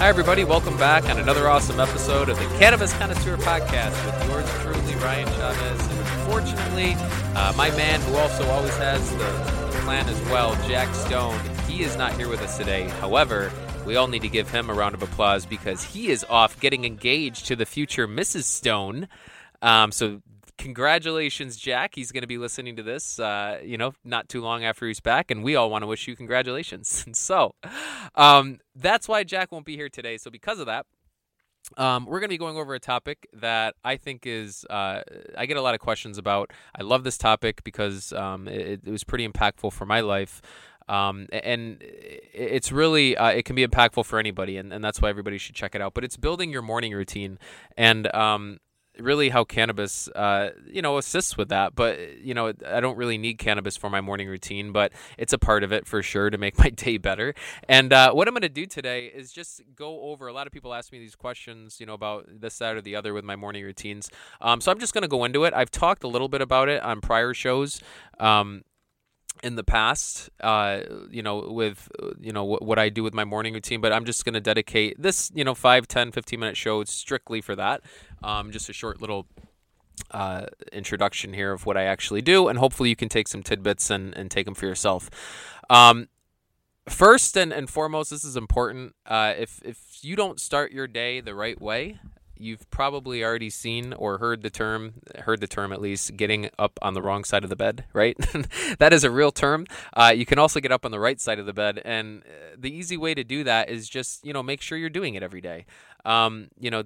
Hi, everybody. Welcome back on another awesome episode of the Cannabis Connoisseur Podcast with yours truly, Ryan Chavez. And unfortunately, uh, my man who also always has the plan as well, Jack Stone, he is not here with us today. However, we all need to give him a round of applause because he is off getting engaged to the future Mrs. Stone. Um, so congratulations, Jack. He's going to be listening to this, uh, you know, not too long after he's back, and we all want to wish you congratulations. so, um, that's why Jack won't be here today. So, because of that, um, we're going to be going over a topic that I think is, uh, I get a lot of questions about. I love this topic because um, it, it was pretty impactful for my life. Um, and it's really uh, it can be impactful for anybody and, and that's why everybody should check it out but it's building your morning routine and um, really how cannabis uh, you know assists with that but you know i don't really need cannabis for my morning routine but it's a part of it for sure to make my day better. And uh, what i'm going to do today is just go over a lot of people ask me these questions you know about this that or the other with my morning routines. Um, so i'm just going to go into it. I've talked a little bit about it on prior shows um, in the past, uh, you know, with, you know, what, what I do with my morning routine, but I'm just going to dedicate this, you know, 5, 10, 15 minute show strictly for that. Um, just a short little uh, introduction here of what I actually do, and hopefully you can take some tidbits and, and take them for yourself. Um, first and, and foremost, this is important. Uh, if, if you don't start your day the right way, you've probably already seen or heard the term, heard the term at least, getting up on the wrong side of the bed, right? that is a real term. Uh, you can also get up on the right side of the bed, and uh, the easy way to do that is just you know make sure you're doing it every day. Um, you know.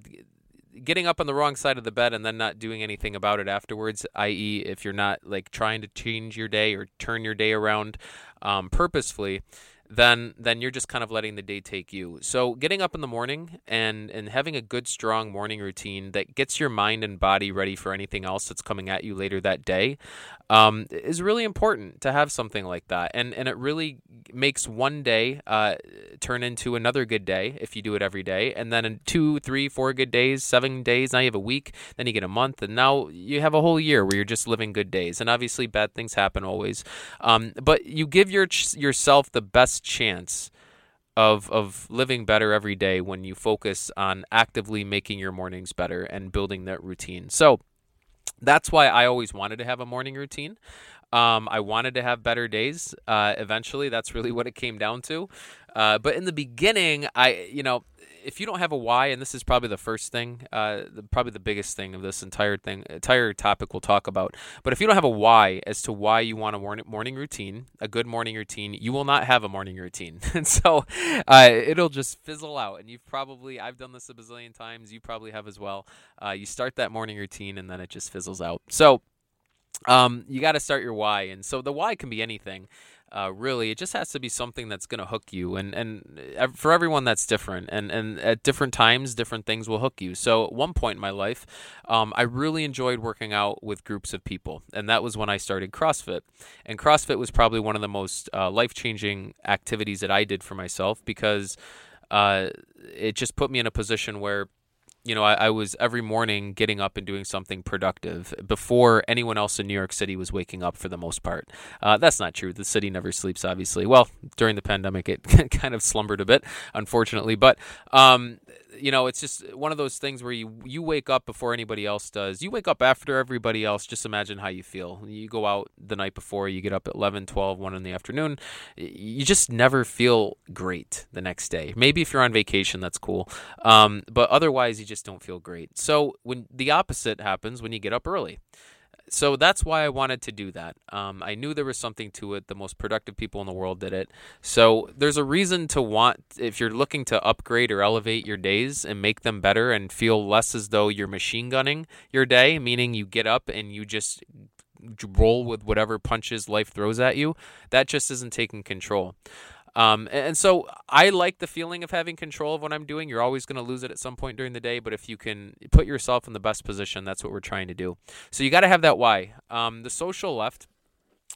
Getting up on the wrong side of the bed and then not doing anything about it afterwards, i.e., if you're not like trying to change your day or turn your day around um, purposefully, then then you're just kind of letting the day take you. So getting up in the morning and and having a good strong morning routine that gets your mind and body ready for anything else that's coming at you later that day um, is really important to have something like that. And and it really makes one day uh, turn into another good day if you do it every day. And then in two, three, four good days, seven days, now you have a week, then you get a month, and now you have a whole year where you're just living good days. And obviously bad things happen always, um, but you give your yourself the best chance of of living better every day when you focus on actively making your mornings better and building that routine. So that's why I always wanted to have a morning routine. Um, I wanted to have better days. Uh, eventually, that's really what it came down to. Uh, but in the beginning, I, you know, if you don't have a why, and this is probably the first thing, uh, the, probably the biggest thing of this entire thing, entire topic we'll talk about. But if you don't have a why as to why you want a morning morning routine, a good morning routine, you will not have a morning routine, and so uh, it'll just fizzle out. And you've probably, I've done this a bazillion times. You probably have as well. Uh, you start that morning routine, and then it just fizzles out. So um, you got to start your why, and so the why can be anything. Uh, really, it just has to be something that's going to hook you, and and for everyone that's different, and and at different times, different things will hook you. So at one point in my life, um, I really enjoyed working out with groups of people, and that was when I started CrossFit. And CrossFit was probably one of the most uh, life changing activities that I did for myself because uh, it just put me in a position where you know, I, I, was every morning getting up and doing something productive before anyone else in New York City was waking up for the most part. Uh, that's not true. The city never sleeps, obviously. Well, during the pandemic, it kind of slumbered a bit, unfortunately. But um, you know, it's just one of those things where you you wake up before anybody else does. You wake up after everybody else. Just imagine how you feel. You go out the night before, you get up at 11, 12, 1 in the afternoon. You just never feel great the next day. Maybe if you're on vacation, that's cool. Um, but otherwise, you just don't feel great. So when the opposite happens when you get up early so that's why I wanted to do that. Um, I knew there was something to it. The most productive people in the world did it. So there's a reason to want, if you're looking to upgrade or elevate your days and make them better and feel less as though you're machine gunning your day, meaning you get up and you just roll with whatever punches life throws at you, that just isn't taking control. Um, and so I like the feeling of having control of what I'm doing. You're always going to lose it at some point during the day, but if you can put yourself in the best position, that's what we're trying to do. So you got to have that why. Um, the social left.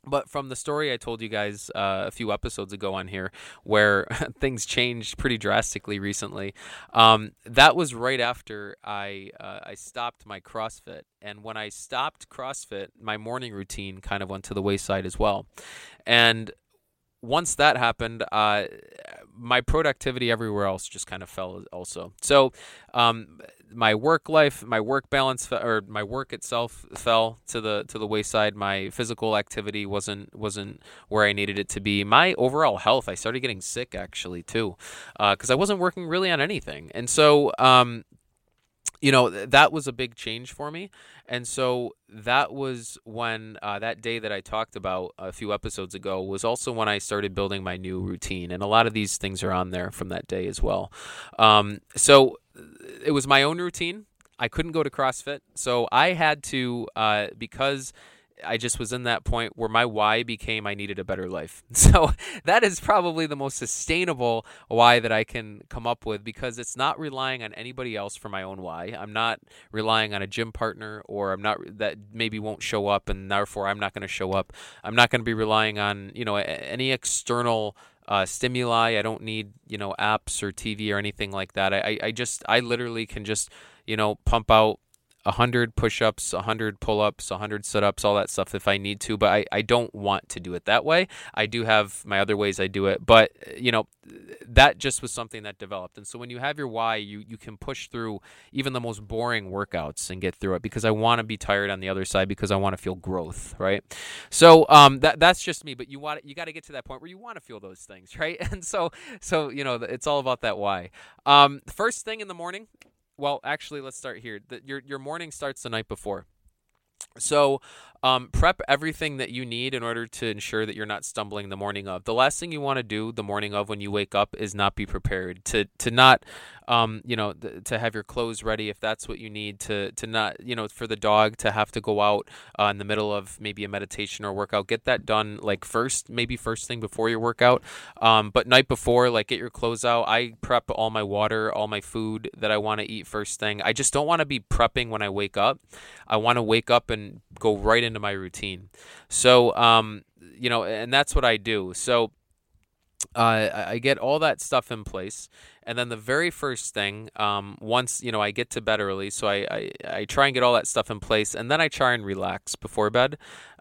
But from the story I told you guys uh, a few episodes ago on here, where things changed pretty drastically recently, um, that was right after I uh, I stopped my CrossFit, and when I stopped CrossFit, my morning routine kind of went to the wayside as well, and once that happened, uh, my productivity everywhere else just kind of fell also. So um, my work life, my work balance, or my work itself fell to the to the wayside. My physical activity wasn't wasn't where I needed it to be. My overall health, I started getting sick actually too, because uh, I wasn't working really on anything. And so um, you know that was a big change for me and so that was when uh, that day that i talked about a few episodes ago was also when i started building my new routine and a lot of these things are on there from that day as well. Um, so it was my own routine. I couldn't go to crossfit so i had to uh, because I just was in that point where my why became I needed a better life. So that is probably the most sustainable why that I can come up with because it's not relying on anybody else for my own why. I'm not relying on a gym partner or I'm not that maybe won't show up and therefore I'm not going to show up. I'm not going to be relying on, you know, any external uh, stimuli. I don't need, you know, apps or TV or anything like that. I, I just, I literally can just, you know, pump out 100 push-ups 100 pull-ups 100 sit-ups all that stuff if i need to but I, I don't want to do it that way. I do have my other ways i do it but you know that just was something that developed. And so when you have your why you, you can push through even the most boring workouts and get through it because i want to be tired on the other side because i want to feel growth right? So um, that, that's just me but you want you got to get to that point where you want to feel those things right? And so so you know it's all about that why. Um, first thing in the morning well, actually, let's start here. The, your your morning starts the night before. So, um, prep everything that you need in order to ensure that you're not stumbling the morning of. The last thing you want to do the morning of when you wake up is not be prepared. To to not, um, you know, th- to have your clothes ready if that's what you need. To to not, you know, for the dog to have to go out uh, in the middle of maybe a meditation or workout. Get that done like first, maybe first thing before your workout. Um, but night before, like get your clothes out. I prep all my water, all my food that I want to eat first thing. I just don't want to be prepping when I wake up. I want to wake up and go right into my routine. So, um, you know, and that's what I do. So, uh, I get all that stuff in place, and then the very first thing, um, once you know I get to bed early, so I, I, I try and get all that stuff in place, and then I try and relax before bed.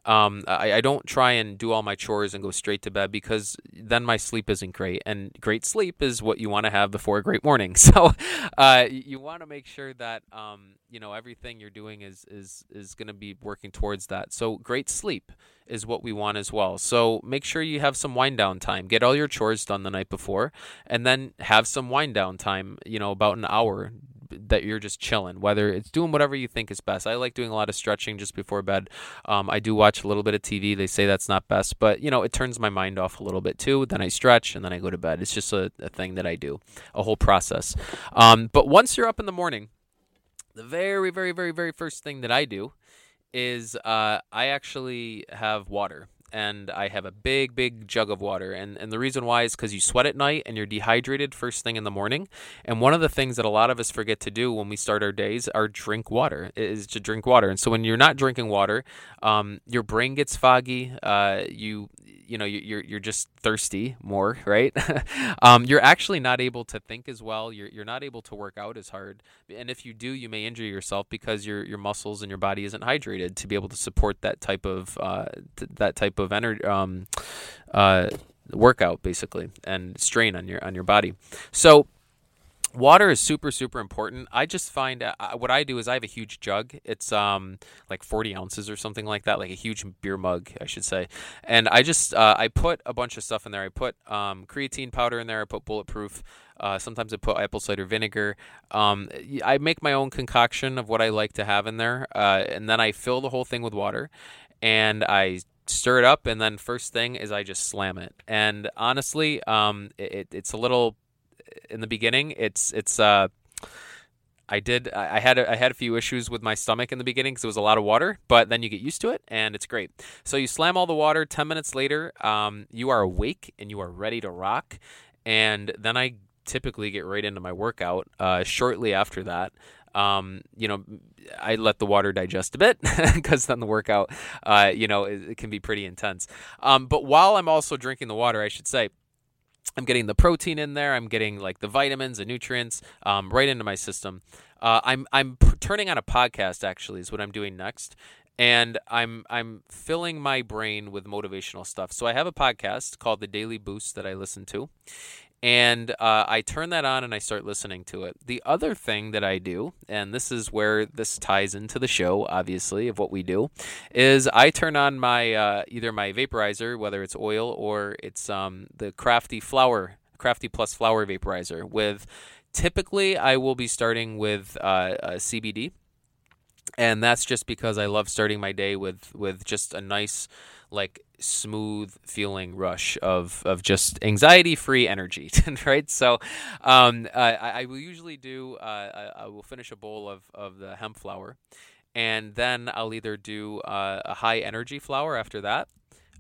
Um, I, I don't try and do all my chores and go straight to bed because then my sleep isn't great. And great sleep is what you want to have before a great morning. So uh, you want to make sure that um, you know everything you're doing is is is going to be working towards that. So great sleep is what we want as well. So make sure you have some wind down time. Get all your chores done the night before, and then have some wind down time. You know, about an hour that you're just chilling, whether it's doing whatever you think is best. I like doing a lot of stretching just before bed. Um, I do watch a little bit of TV. They say that's not best, but you know, it turns my mind off a little bit too. Then I stretch and then I go to bed. It's just a, a thing that I do, a whole process. Um, but once you're up in the morning, the very, very, very, very first thing that I do is uh, I actually have water and I have a big, big jug of water. And, and the reason why is because you sweat at night and you're dehydrated first thing in the morning. And one of the things that a lot of us forget to do when we start our days are drink water, is to drink water. And so when you're not drinking water, um, your brain gets foggy. Uh, you you know you're you're just thirsty more, right? um, you're actually not able to think as well. You're you're not able to work out as hard, and if you do, you may injure yourself because your your muscles and your body isn't hydrated to be able to support that type of uh, th- that type of energy. Um, uh, workout basically and strain on your on your body so water is super super important i just find uh, what i do is i have a huge jug it's um like 40 ounces or something like that like a huge beer mug i should say and i just uh, i put a bunch of stuff in there i put um, creatine powder in there i put bulletproof uh, sometimes I put apple cider vinegar. Um, I make my own concoction of what I like to have in there, uh, and then I fill the whole thing with water, and I stir it up. And then first thing is I just slam it. And honestly, um, it, it's a little in the beginning. It's it's uh, I did I had a, I had a few issues with my stomach in the beginning because it was a lot of water, but then you get used to it and it's great. So you slam all the water. Ten minutes later, um, you are awake and you are ready to rock. And then I typically get right into my workout. Uh, shortly after that, um, you know, I let the water digest a bit because then the workout, uh, you know, it, it, can be pretty intense. Um, but while I'm also drinking the water, I should say, I'm getting the protein in there. I'm getting like the vitamins and nutrients um, right into my system. Uh, I'm I'm turning on a podcast. Actually, is what I'm doing next, and I'm I'm filling my brain with motivational stuff. So I have a podcast called The Daily Boost that I listen to, and uh, I turn that on and I start listening to it. The other thing that I do, and this is where this ties into the show, obviously, of what we do, is I turn on my uh, either my vaporizer, whether it's oil or it's um, the Crafty Flower, Crafty Plus Flower Vaporizer. With typically, I will be starting with uh, CBD, and that's just because I love starting my day with with just a nice like smooth feeling rush of of just anxiety free energy right? So um, I, I, will usually do uh, I, I, will finish a bowl of, of the hemp flower and then I'll either do uh, a high energy flower after that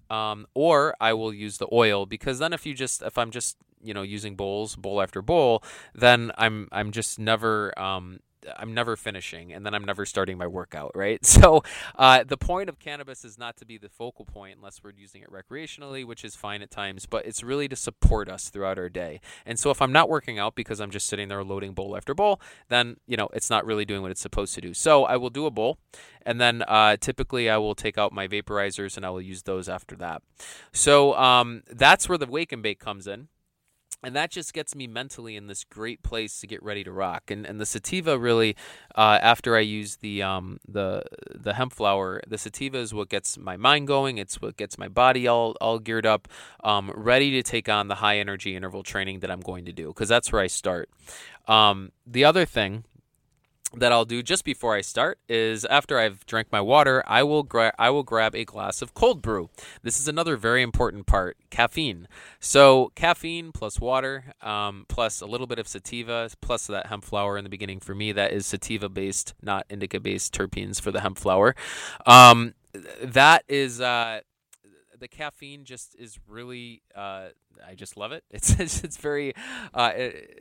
um, or I will use the oil because then if you just if I'm just you know using bowls bowl after bowl then I'm I'm just never um, I'm never finishing, and then I'm never starting my workout, right? So uh, the point of cannabis is not to be the focal point unless we're using it recreationally, which is fine at times, but it's really to support us throughout our day. And so if I'm not working out because I'm just sitting there loading bowl after bowl, then you know it's not really doing what it's supposed to do. So I will do a bowl, and then uh, typically I will take out my vaporizers and I will use those after that. So um, that's where the wake and bake comes in and that just gets me mentally in this great place to get ready to rock. And and the sativa really, uh, after I use the um the the hemp flower, the sativa is what gets my mind going. It's what gets my body all all geared up, um, ready to take on the high energy interval training that I'm going to do because that's where I start. Um, the other thing that I'll do just before I start is after I've drank my water, I will gra- I will grab a glass of cold brew. This is another very important part: caffeine. So caffeine plus water, um, plus a little bit of sativa, plus that hemp flower in the beginning. For me, that is sativa based, not indica based terpenes for the hemp flower. Um, that is uh, the caffeine. Just is really. Uh, I just love it. It's it's, it's very uh,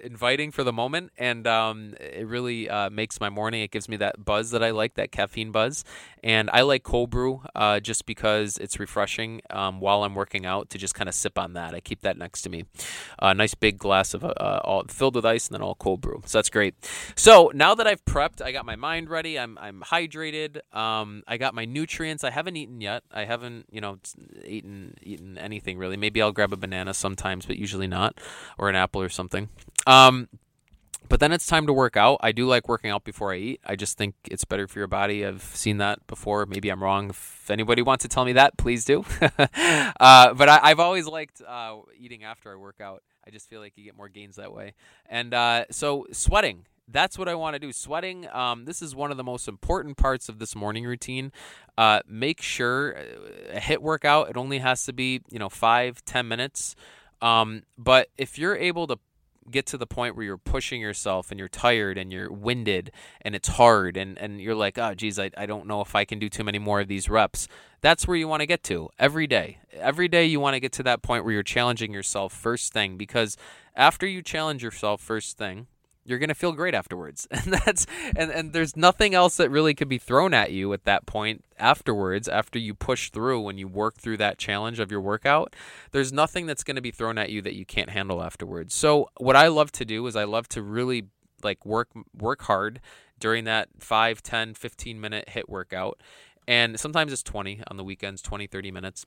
inviting for the moment, and um, it really uh, makes my morning. It gives me that buzz that I like, that caffeine buzz. And I like cold brew uh, just because it's refreshing um, while I'm working out to just kind of sip on that. I keep that next to me. A nice big glass of uh, all filled with ice, and then all cold brew. So that's great. So now that I've prepped, I got my mind ready. I'm I'm hydrated. Um, I got my nutrients. I haven't eaten yet. I haven't you know eaten eaten anything really. Maybe I'll grab a banana sometimes, but usually not, or an apple or something. Um, but then it's time to work out. I do like working out before I eat. I just think it's better for your body. I've seen that before. Maybe I'm wrong. If anybody wants to tell me that, please do. uh, but I, have always liked uh, eating after I work out. I just feel like you get more gains that way. And uh, so sweating. That's what I want to do. Sweating. Um, this is one of the most important parts of this morning routine. Uh, make sure uh, a HIIT workout. It only has to be you know five ten minutes. Um, but if you're able to get to the point where you're pushing yourself and you're tired and you're winded and it's hard and, and you're like, oh, geez, I, I don't know if I can do too many more of these reps. That's where you want to get to every day. Every day you want to get to that point where you're challenging yourself first thing because after you challenge yourself first thing, you're going to feel great afterwards. And that's and, and there's nothing else that really could be thrown at you at that point afterwards after you push through when you work through that challenge of your workout. There's nothing that's going to be thrown at you that you can't handle afterwards. So what i love to do is i love to really like work work hard during that 5 10 15 minute HIIT workout. And sometimes it's 20 on the weekends 20 30 minutes.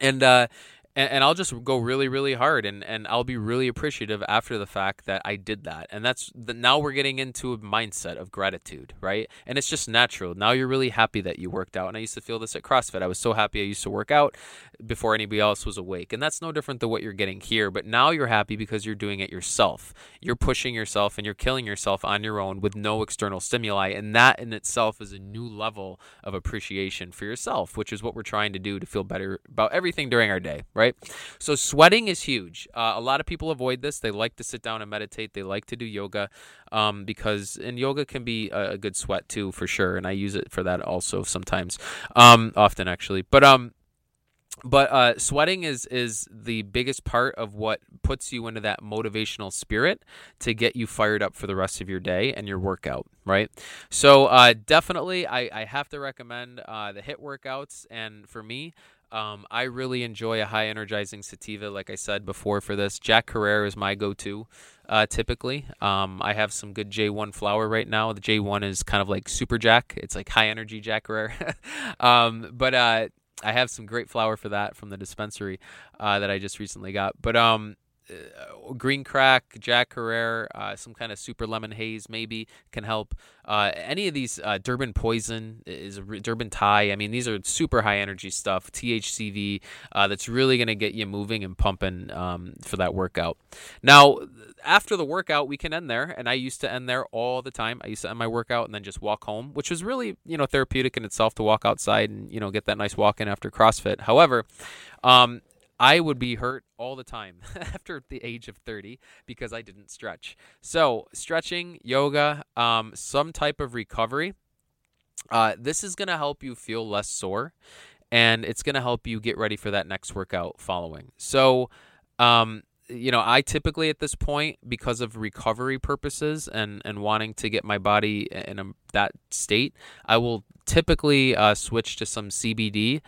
And uh, and, and I'll just go really, really hard, and, and I'll be really appreciative after the fact that I did that. And that's the, now we're getting into a mindset of gratitude, right? And it's just natural. Now you're really happy that you worked out. And I used to feel this at CrossFit. I was so happy I used to work out before anybody else was awake. And that's no different than what you're getting here. But now you're happy because you're doing it yourself. You're pushing yourself and you're killing yourself on your own with no external stimuli. And that in itself is a new level of appreciation for yourself, which is what we're trying to do to feel better about everything during our day, right? Right? So sweating is huge. Uh, a lot of people avoid this. They like to sit down and meditate. They like to do yoga um, because, and yoga can be a, a, good sweat too, for sure. And I use it for that also sometimes, um, often actually. But um, but uh, sweating is is the biggest part of what puts you into that motivational spirit to get you fired up for the rest of your day and your workout right so uh, definitely I, I have to recommend uh, the HIIT workouts and for me um, I really enjoy a high energizing sativa, like I said before for this. Jack Herer is my go to uh, typically. Um, I have some good J1 flower right now. The J1 is kind of like Super Jack, it's like high energy Jack Herer. um, but uh, I have some great flower for that from the dispensary uh, that I just recently got. But um, uh, green crack, Jack Herer, uh, some kind of super lemon haze maybe can help. Uh, any of these uh, Durban Poison is Durban Thai. I mean, these are super high energy stuff. THCV uh, that's really going to get you moving and pumping um, for that workout. Now, after the workout, we can end there, and I used to end there all the time. I used to end my workout and then just walk home, which was really you know therapeutic in itself to walk outside and you know get that nice walk in after CrossFit. However, um, I would be hurt all the time after the age of 30 because I didn't stretch. So, stretching, yoga, um, some type of recovery, uh, this is going to help you feel less sore and it's going to help you get ready for that next workout following. So, um, you know, I typically at this point, because of recovery purposes and, and wanting to get my body in a, that state, I will typically uh, switch to some CBD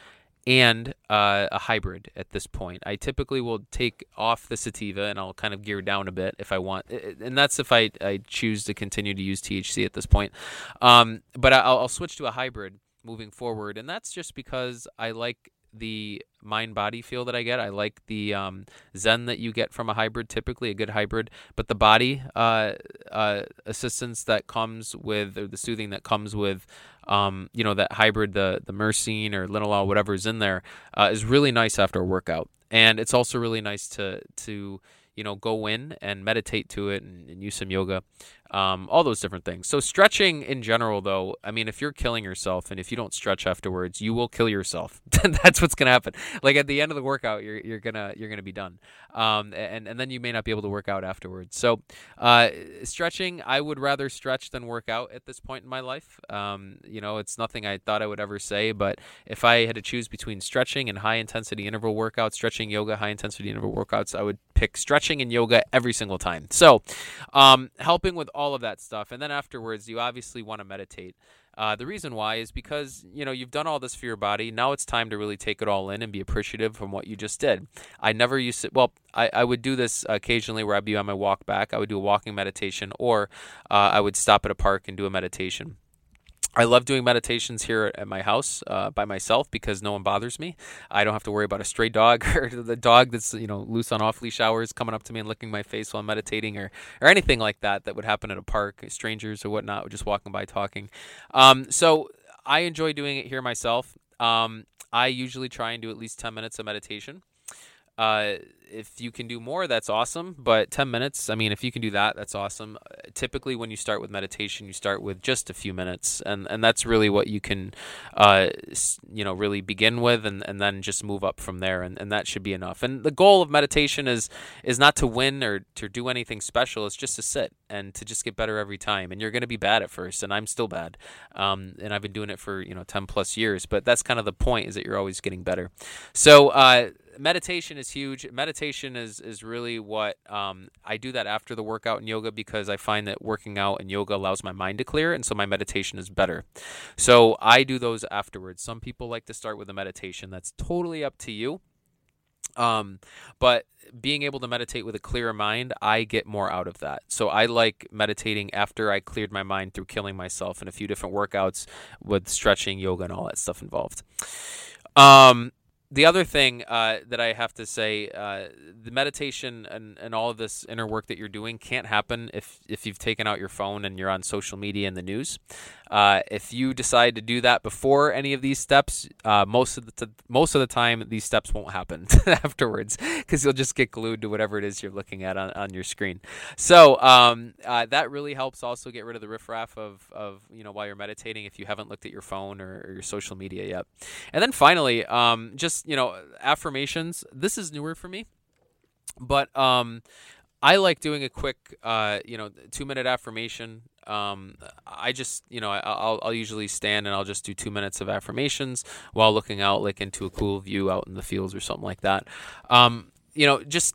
and uh, a hybrid at this point. I typically will take off the sativa and I'll kind of gear down a bit if I want, and that's if I, I choose to continue to use THC at this point. Um, but I'll, I'll switch to a hybrid moving forward, and that's just because I like the mind body feel that I get. I like the um, zen that you get from a hybrid, typically a good hybrid, but the body uh, uh, assistance that comes with, or the soothing that comes with um, you know, that hybrid, the the myrcene or linalool, whatever is in there, uh, is really nice after a workout, and it's also really nice to to you know go in and meditate to it and, and use some yoga um, all those different things. So stretching in general, though, I mean, if you're killing yourself and if you don't stretch afterwards, you will kill yourself. That's what's gonna happen. Like at the end of the workout, you're, you're gonna you're gonna be done, um, and and then you may not be able to work out afterwards. So uh, stretching, I would rather stretch than work out at this point in my life. Um, you know, it's nothing I thought I would ever say, but if I had to choose between stretching and high intensity interval workouts, stretching, yoga, high intensity interval workouts, I would pick stretching and yoga every single time. So, um, helping with all of that stuff. And then afterwards, you obviously want to meditate. Uh, the reason why is because you know you've done all this for your body. Now it's time to really take it all in and be appreciative from what you just did. I never used to. Well, I, I would do this occasionally where I'd be on my walk back. I would do a walking meditation, or uh, I would stop at a park and do a meditation. I love doing meditations here at my house uh, by myself because no one bothers me. I don't have to worry about a stray dog or the dog that's you know loose on off leash hours coming up to me and licking my face while I'm meditating or or anything like that that would happen at a park, strangers or whatnot, just walking by talking. Um, so I enjoy doing it here myself. Um, I usually try and do at least ten minutes of meditation. Uh, if you can do more, that's awesome. But 10 minutes, I mean, if you can do that, that's awesome. Typically, when you start with meditation, you start with just a few minutes, and, and that's really what you can, uh, you know, really begin with, and, and then just move up from there, and, and that should be enough. And the goal of meditation is is not to win or to do anything special. It's just to sit and to just get better every time. And you're going to be bad at first, and I'm still bad, um, and I've been doing it for you know 10 plus years. But that's kind of the point is that you're always getting better. So. Uh, meditation is huge. Meditation is is really what um, I do that after the workout and yoga because I find that working out and yoga allows my mind to clear, and so my meditation is better. So I do those afterwards. Some people like to start with a meditation. That's totally up to you. Um, but being able to meditate with a clearer mind, I get more out of that. So I like meditating after I cleared my mind through killing myself and a few different workouts with stretching, yoga, and all that stuff involved. Um, the other thing uh, that I have to say, uh, the meditation and, and all of this inner work that you're doing can't happen if, if you've taken out your phone and you're on social media and the news. Uh, if you decide to do that before any of these steps, uh, most of the t- most of the time these steps won't happen afterwards because you'll just get glued to whatever it is you're looking at on, on your screen. So um, uh, that really helps also get rid of the riffraff of, of you know while you're meditating if you haven't looked at your phone or, or your social media yet. And then finally, um, just you know affirmations. This is newer for me, but um, I like doing a quick, uh, you know, two minute affirmation um, I just, you know, I'll, I'll usually stand and I'll just do two minutes of affirmations while looking out like into a cool view out in the fields or something like that. Um, you know, just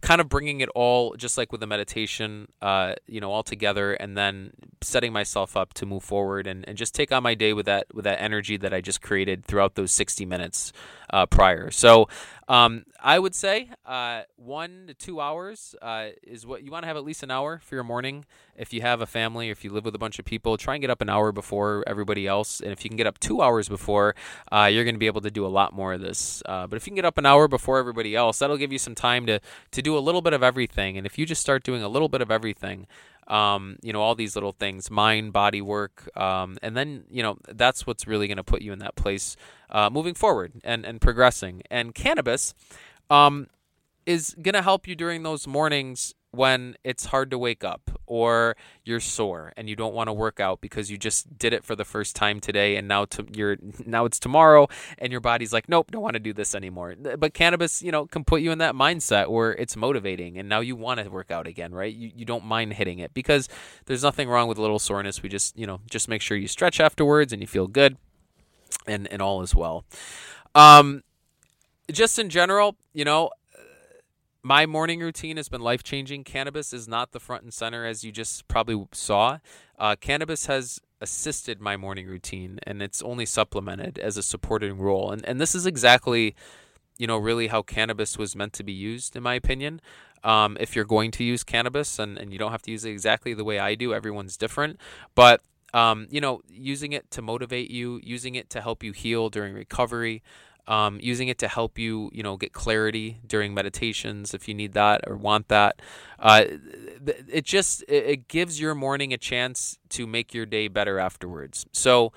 kind of bringing it all, just like with the meditation, uh, you know, all together, and then setting myself up to move forward and, and just take on my day with that with that energy that I just created throughout those 60 minutes uh, prior. So um, I would say uh, one to two hours uh, is what you want to have at least an hour for your morning. If you have a family, or if you live with a bunch of people, try and get up an hour before everybody else. And if you can get up two hours before, uh, you're going to be able to do a lot more of this. Uh, but if you can get up an hour before everybody else, that'll give you some time to to do a little bit of everything. And if you just start doing a little bit of everything, um, you know all these little things mind body work um, and then you know that's what's really going to put you in that place uh, moving forward and, and progressing. And cannabis um, is going to help you during those mornings when it's hard to wake up or you're sore and you don't want to work out because you just did it for the first time today and now to, you're now it's tomorrow and your body's like nope don't want to do this anymore. But cannabis you know can put you in that mindset where it's motivating and now you want to work out again right? You, you don't mind hitting it because there's nothing wrong with a little soreness. We just you know just make sure you stretch afterwards and you feel good and and all as well. Um just in general you know my morning routine has been life changing. Cannabis is not the front and center, as you just probably saw. Uh, cannabis has assisted my morning routine, and it's only supplemented as a supporting role. And and this is exactly, you know, really how cannabis was meant to be used, in my opinion. Um, if you're going to use cannabis, and, and you don't have to use it exactly the way I do, everyone's different, but um, you know, using it to motivate you, using it to help you heal during recovery, um, using it to help you, you know, get clarity during meditations if you need that or want that. Uh, it just it gives your morning a chance to make your day better afterwards. So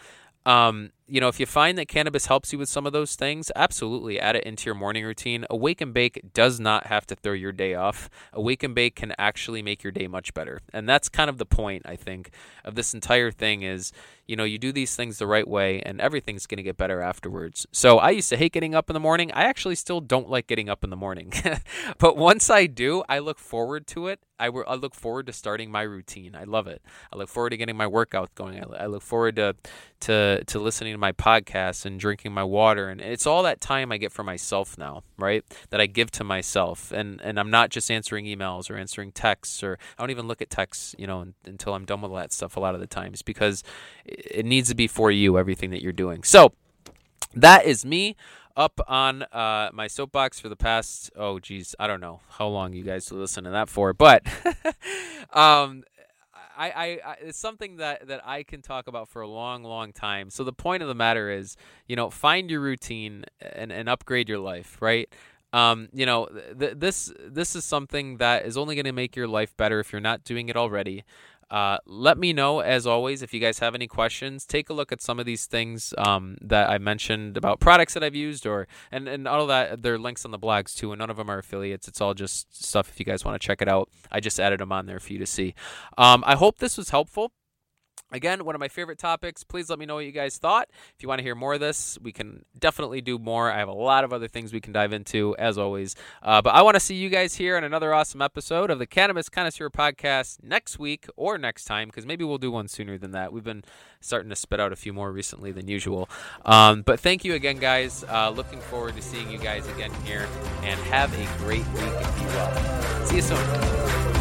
um, you know, if you find that cannabis helps you with some of those things, absolutely add it into your morning routine. Awake and Bake does not have to throw your day off. Awake and Bake can actually make your day much better. And that's kind of the point, I think, of this entire thing is, you know, you do these things the right way and everything's going to get better afterwards. So I used to hate getting up in the morning. I actually still don't like getting up in the morning. but once I do, I look forward to it. I, I look forward to starting my routine. I love it. I look forward to getting my workout going. I, I look forward to, to, to listening to my podcasts and drinking my water and it's all that time I get for myself now, right? That I give to myself and and I'm not just answering emails or answering texts or I don't even look at texts, you know, until I'm done with all that stuff a lot of the times because it needs to be for you everything that you're doing. So that is me up on uh, my soapbox for the past oh geez I don't know how long you guys listen to that for but um, I, I, I, it's something that, that I can talk about for a long, long time. So the point of the matter is, you know, find your routine and, and upgrade your life, right? Um, you know, th- this this is something that is only going to make your life better if you're not doing it already. Uh, let me know, as always, if you guys have any questions. Take a look at some of these things um, that I mentioned about products that I've used, or and, and all that. There are links on the blogs too, and none of them are affiliates. It's all just stuff if you guys want to check it out. I just added them on there for you to see. Um, I hope this was helpful. Again, one of my favorite topics. Please let me know what you guys thought. If you want to hear more of this, we can definitely do more. I have a lot of other things we can dive into, as always. Uh, but I want to see you guys here on another awesome episode of the Cannabis Connoisseur Podcast next week or next time, because maybe we'll do one sooner than that. We've been starting to spit out a few more recently than usual. Um, but thank you again, guys. Uh, looking forward to seeing you guys again here, and have a great week and be well. See you soon.